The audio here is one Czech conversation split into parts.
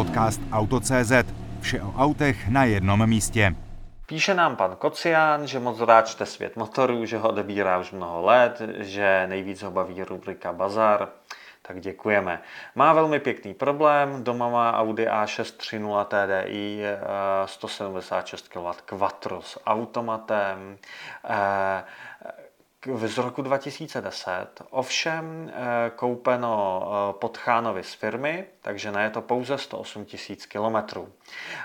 podcast Auto.cz. Vše o autech na jednom místě. Píše nám pan Kocián, že moc rád čte svět motorů, že ho odebírá už mnoho let, že nejvíc ho baví rubrika Bazar. Tak děkujeme. Má velmi pěkný problém, doma má Audi A6 3.0 TDI 176 kW Quattro s automatem. Z roku 2010, ovšem eh, koupeno eh, pod Chánovi z firmy, takže ne, je to pouze 108 tisíc kilometrů.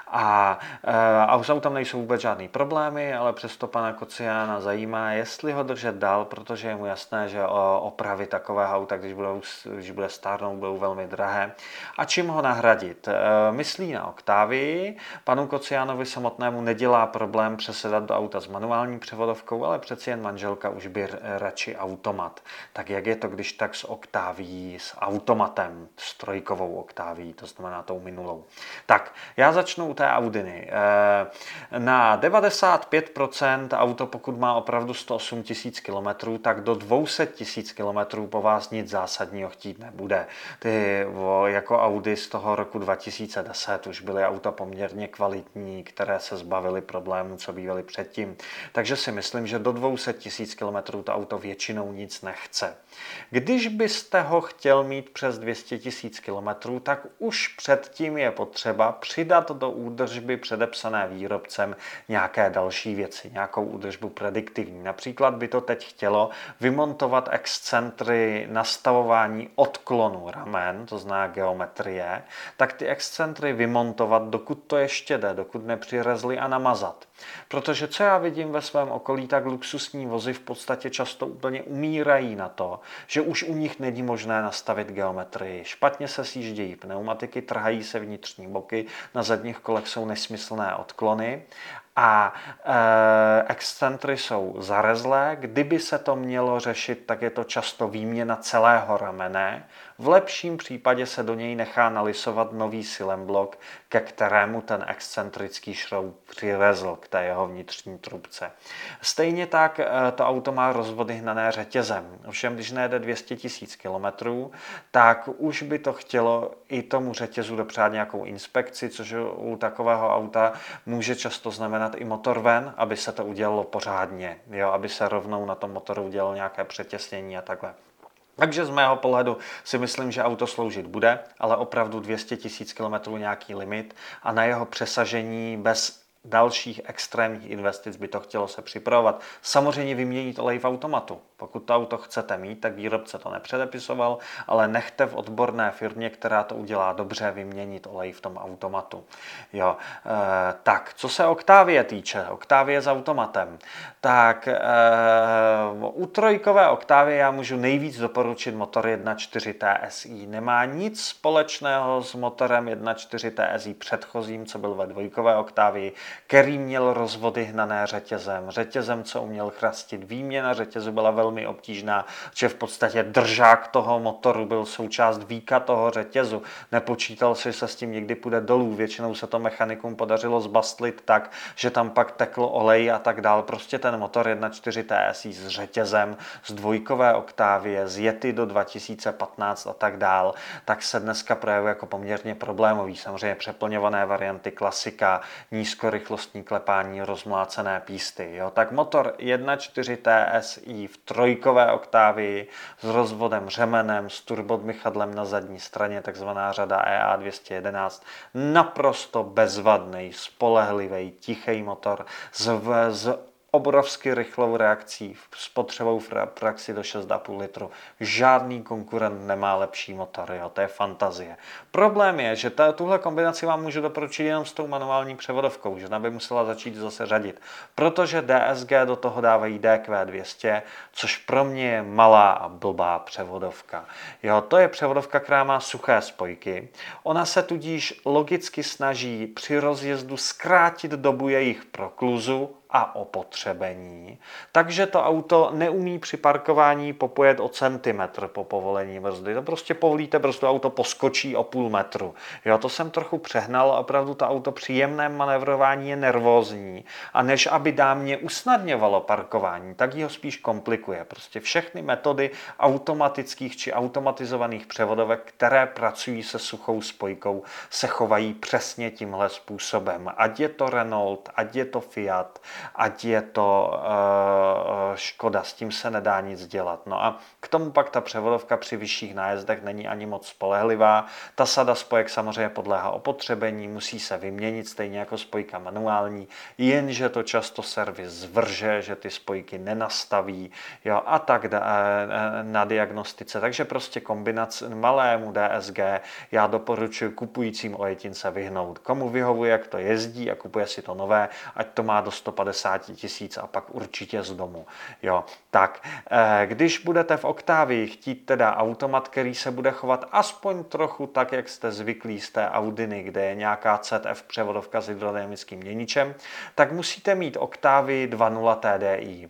A, eh, a už tam nejsou vůbec žádný problémy, ale přesto pana Kociána zajímá, jestli ho držet dál, protože je mu jasné, že opravy takové auta, když, budou, když bude stárnout, budou velmi drahé. A čím ho nahradit? Myslí na Octavii. Panu Kociánovi samotnému nedělá problém přesedat do auta s manuální převodovkou, ale přeci jen manželka už by radši automat. Tak jak je to, když tak s oktáví, s automatem, s trojkovou oktáví, to znamená tou minulou. Tak, já začnu u té Audiny. Eh, na 95% auto, pokud má opravdu 108 tisíc km, tak do 200 tisíc km po vás nic zásadního chtít nebude. Ty jako Audi z toho roku 2010 už byly auta poměrně kvalitní, které se zbavily problémů, co bývaly předtím. Takže si myslím, že do 200 tisíc km to auto většinou nic nechce. Když byste ho chtěl mít přes 200 000 km, tak už předtím je potřeba přidat do údržby předepsané výrobcem nějaké další věci, nějakou údržbu prediktivní. Například by to teď chtělo vymontovat excentry nastavování odklonu ramen, to zná geometrie, tak ty excentry vymontovat, dokud to ještě jde, dokud nepřirezli a namazat. Protože co já vidím ve svém okolí, tak luxusní vozy v podstatě často úplně umírají na to, že už u nich není možné nastavit geometrii. Špatně se sjíždějí pneumatiky, trhají se vnitřní boky, na zadních kolech jsou nesmyslné odklony a e, excentry jsou zarezlé. Kdyby se to mělo řešit, tak je to často výměna celého ramene. V lepším případě se do něj nechá nalisovat nový silemblok, ke kterému ten excentrický šroub přirezl k té jeho vnitřní trubce. Stejně tak e, to auto má rozvody hnané řetězem. Ovšem, když nejde 200 000 km, tak už by to chtělo i tomu řetězu dopřát nějakou inspekci, což u takového auta může často znamenat znamenat i motor ven, aby se to udělalo pořádně, jo, aby se rovnou na tom motoru udělalo nějaké přetěsnění a takhle. Takže z mého pohledu si myslím, že auto sloužit bude, ale opravdu 200 000 km nějaký limit a na jeho přesažení bez dalších extrémních investic by to chtělo se připravovat. Samozřejmě vyměnit olej v automatu. Pokud to auto chcete mít, tak výrobce to nepředepisoval, ale nechte v odborné firmě, která to udělá dobře, vyměnit olej v tom automatu. Jo. E, tak, co se Octavie týče, Octavie s automatem, tak e, u trojkové Octavie já můžu nejvíc doporučit motor 1.4 TSI. Nemá nic společného s motorem 1.4 TSI předchozím, co byl ve dvojkové Octavii, který měl rozvody hnané řetězem. Řetězem, co uměl chrastit. Výměna řetězu byla velmi obtížná, že v podstatě držák toho motoru byl součást víka toho řetězu. Nepočítal si, se s tím někdy půjde dolů. Většinou se to mechanikům podařilo zbastlit tak, že tam pak teklo olej a tak dál. Prostě ten motor 1.4 TSI s řetězem, z dvojkové oktávie, z Yeti do 2015 a tak dál, tak se dneska projevuje jako poměrně problémový. Samozřejmě přeplňované varianty, klasika, nízkorychlostní klepání, rozmlácené písty. Jo? Tak motor 1.4 TSI v trojkové oktávii s rozvodem řemenem, s turbodmychadlem na zadní straně, takzvaná řada EA211. Naprosto bezvadný, spolehlivý, tichý motor s, s obrovsky rychlou reakcí, spotřebou v praxi do 6,5 litru. Žádný konkurent nemá lepší motor, jo, to je fantazie. Problém je, že ta, tuhle kombinaci vám můžu doporučit jenom s tou manuální převodovkou, že by musela začít zase řadit, protože DSG do toho dávají DQ200, což pro mě je malá a blbá převodovka. Jo, to je převodovka, která má suché spojky. Ona se tudíž logicky snaží při rozjezdu zkrátit dobu jejich prokluzu, a opotřebení, takže to auto neumí při parkování popojet o centimetr po povolení brzdy. To prostě povolíte brzdu, auto poskočí o půl metru. Jo, to jsem trochu přehnal, opravdu to auto při jemném manevrování je nervózní a než aby dámě usnadňovalo parkování, tak ho spíš komplikuje. Prostě všechny metody automatických či automatizovaných převodovek, které pracují se suchou spojkou, se chovají přesně tímhle způsobem. Ať je to Renault, ať je to Fiat, ať je to uh, Škoda, s tím se nedá nic dělat. No a k tomu pak ta převodovka při vyšších nájezdech není ani moc spolehlivá. Ta sada spojek samozřejmě podléhá opotřebení, musí se vyměnit stejně jako spojka manuální, jenže to často servis zvrže, že ty spojky nenastaví jo, a tak eh, na diagnostice. Takže prostě kombinace malému DSG já doporučuji kupujícím ojetince vyhnout. Komu vyhovuje, jak to jezdí a kupuje si to nové, ať to má do 150 tisíc a pak určitě z domu. Jo, tak eh, když budete v Octavii chtít teda automat, který se bude chovat aspoň trochu tak, jak jste zvyklí z té Audiny, kde je nějaká ZF převodovka s hydrodynamickým měničem, tak musíte mít Octavii 2.0 TDI.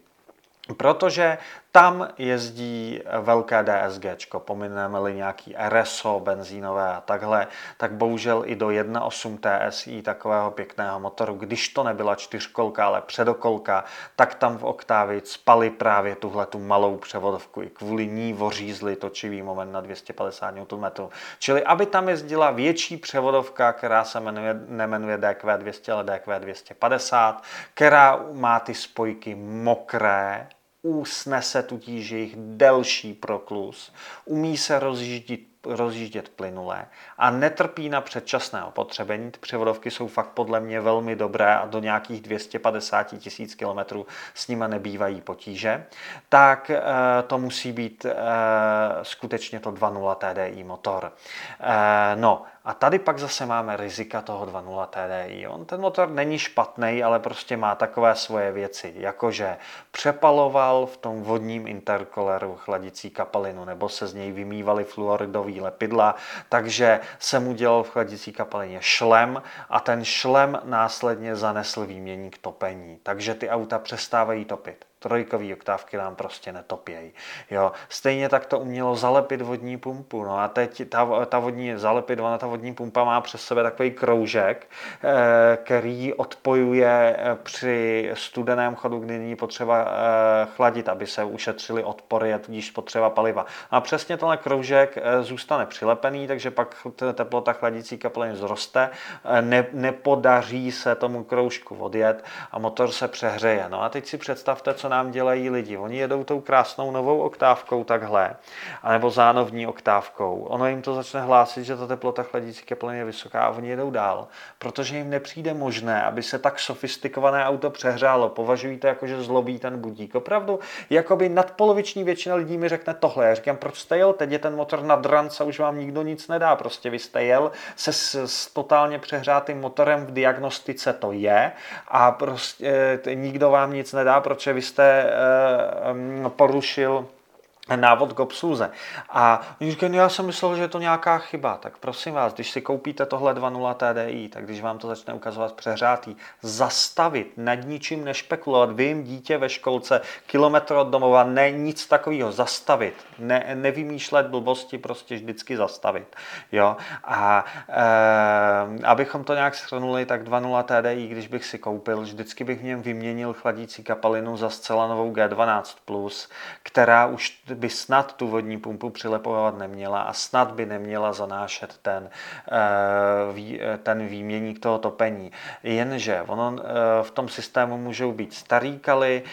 Protože tam jezdí velké DSG, pomineme-li nějaký RSO, benzínové a takhle, tak bohužel i do 1.8 TSI takového pěkného motoru, když to nebyla čtyřkolka, ale předokolka, tak tam v Octavii spali právě tuhle tu malou převodovku. I kvůli ní vořízli točivý moment na 250 Nm. Čili aby tam jezdila větší převodovka, která se jmenuje, nemenuje DQ200, ale DQ250, která má ty spojky mokré, usnese tudíž jejich delší proklus, umí se rozjíždit rozjíždět plynulé a netrpí na předčasné opotřebení. Ty převodovky jsou fakt podle mě velmi dobré a do nějakých 250 tisíc kilometrů s nimi nebývají potíže, tak e, to musí být e, skutečně to 2.0 TDI motor. E, no, a tady pak zase máme rizika toho 2.0 TDI. On ten motor není špatný, ale prostě má takové svoje věci, jakože přepaloval v tom vodním interkoleru chladicí kapalinu, nebo se z něj vymývaly fluoridový lepidla, takže se mu dělal v chladicí kapalině šlem a ten šlem následně zanesl výměník topení. Takže ty auta přestávají topit trojkový oktávky nám prostě netopějí. Jo. Stejně tak to umělo zalepit vodní pumpu. No a teď ta, ta vodní, zalepit, ona ta vodní pumpa má přes sebe takový kroužek, eh, který odpojuje eh, při studeném chodu, kdy není potřeba eh, chladit, aby se ušetřili odpory a tudíž potřeba paliva. A přesně tenhle kroužek zůstane přilepený, takže pak teplota chladící kapaliny zroste, ne, nepodaří se tomu kroužku odjet a motor se přehřeje. No a teď si představte, co nám dělají lidi. Oni jedou tou krásnou novou oktávkou takhle, anebo zánovní oktávkou. Ono jim to začne hlásit, že ta teplota chladící kapaliny je vysoká a oni jedou dál, protože jim nepřijde možné, aby se tak sofistikované auto přehřálo. Považují to jako, že zlobí ten budík. Opravdu, jakoby nadpoloviční většina lidí mi řekne tohle. Já říkám, proč jste jel? Teď je ten motor nad ranc a už vám nikdo nic nedá. Prostě vy jste jel se s, s totálně přehrátým motorem v diagnostice to je a prostě e, nikdo vám nic nedá, protože vy jste Eh, porušil návod k obsluze. A no já jsem myslel, že je to nějaká chyba. Tak prosím vás, když si koupíte tohle 2.0 TDI, tak když vám to začne ukazovat přehřátý, zastavit, nad ničím nešpekulovat, vy jim dítě ve školce, kilometr od domova, ne nic takového, zastavit, ne, nevymýšlet blbosti, prostě vždycky zastavit. Jo? A e, abychom to nějak shrnuli, tak 2.0 TDI, když bych si koupil, vždycky bych v něm vyměnil chladící kapalinu za zcela novou G12+, která už by snad tu vodní pumpu přilepovat neměla a snad by neměla zanášet ten, eh, eh, ten výměník toho topení. Jenže ono eh, v tom systému můžou být starý kaly,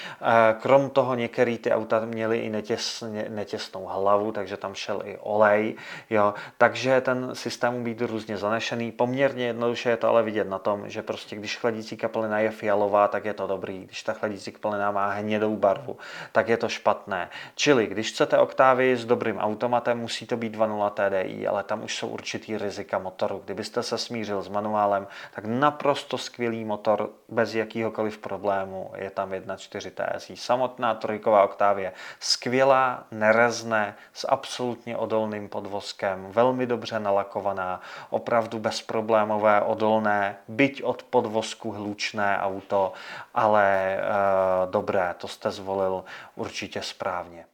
krom toho některé ty auta měly i netěs, netěsnou hlavu, takže tam šel i olej, jo, takže ten systém může být různě zanešený. Poměrně jednoduše je to ale vidět na tom, že prostě když chladící kapalina je fialová, tak je to dobrý. Když ta chladící kapalina má hnědou barvu, tak je to špatné. Čili když chcete oktávy s dobrým automatem, musí to být 2.0 TDI, ale tam už jsou určitý rizika motoru. Kdybyste se smířil s manuálem, tak naprosto skvělý motor bez jakýhokoliv problému je tam 1.4 TSI. Samotná trojková oktávě skvělá, nerezne, s absolutně odolným podvozkem, velmi dobře nalakovaná, opravdu bezproblémové, odolné, byť od podvozku hlučné auto, ale e, dobré, to jste zvolil určitě správně.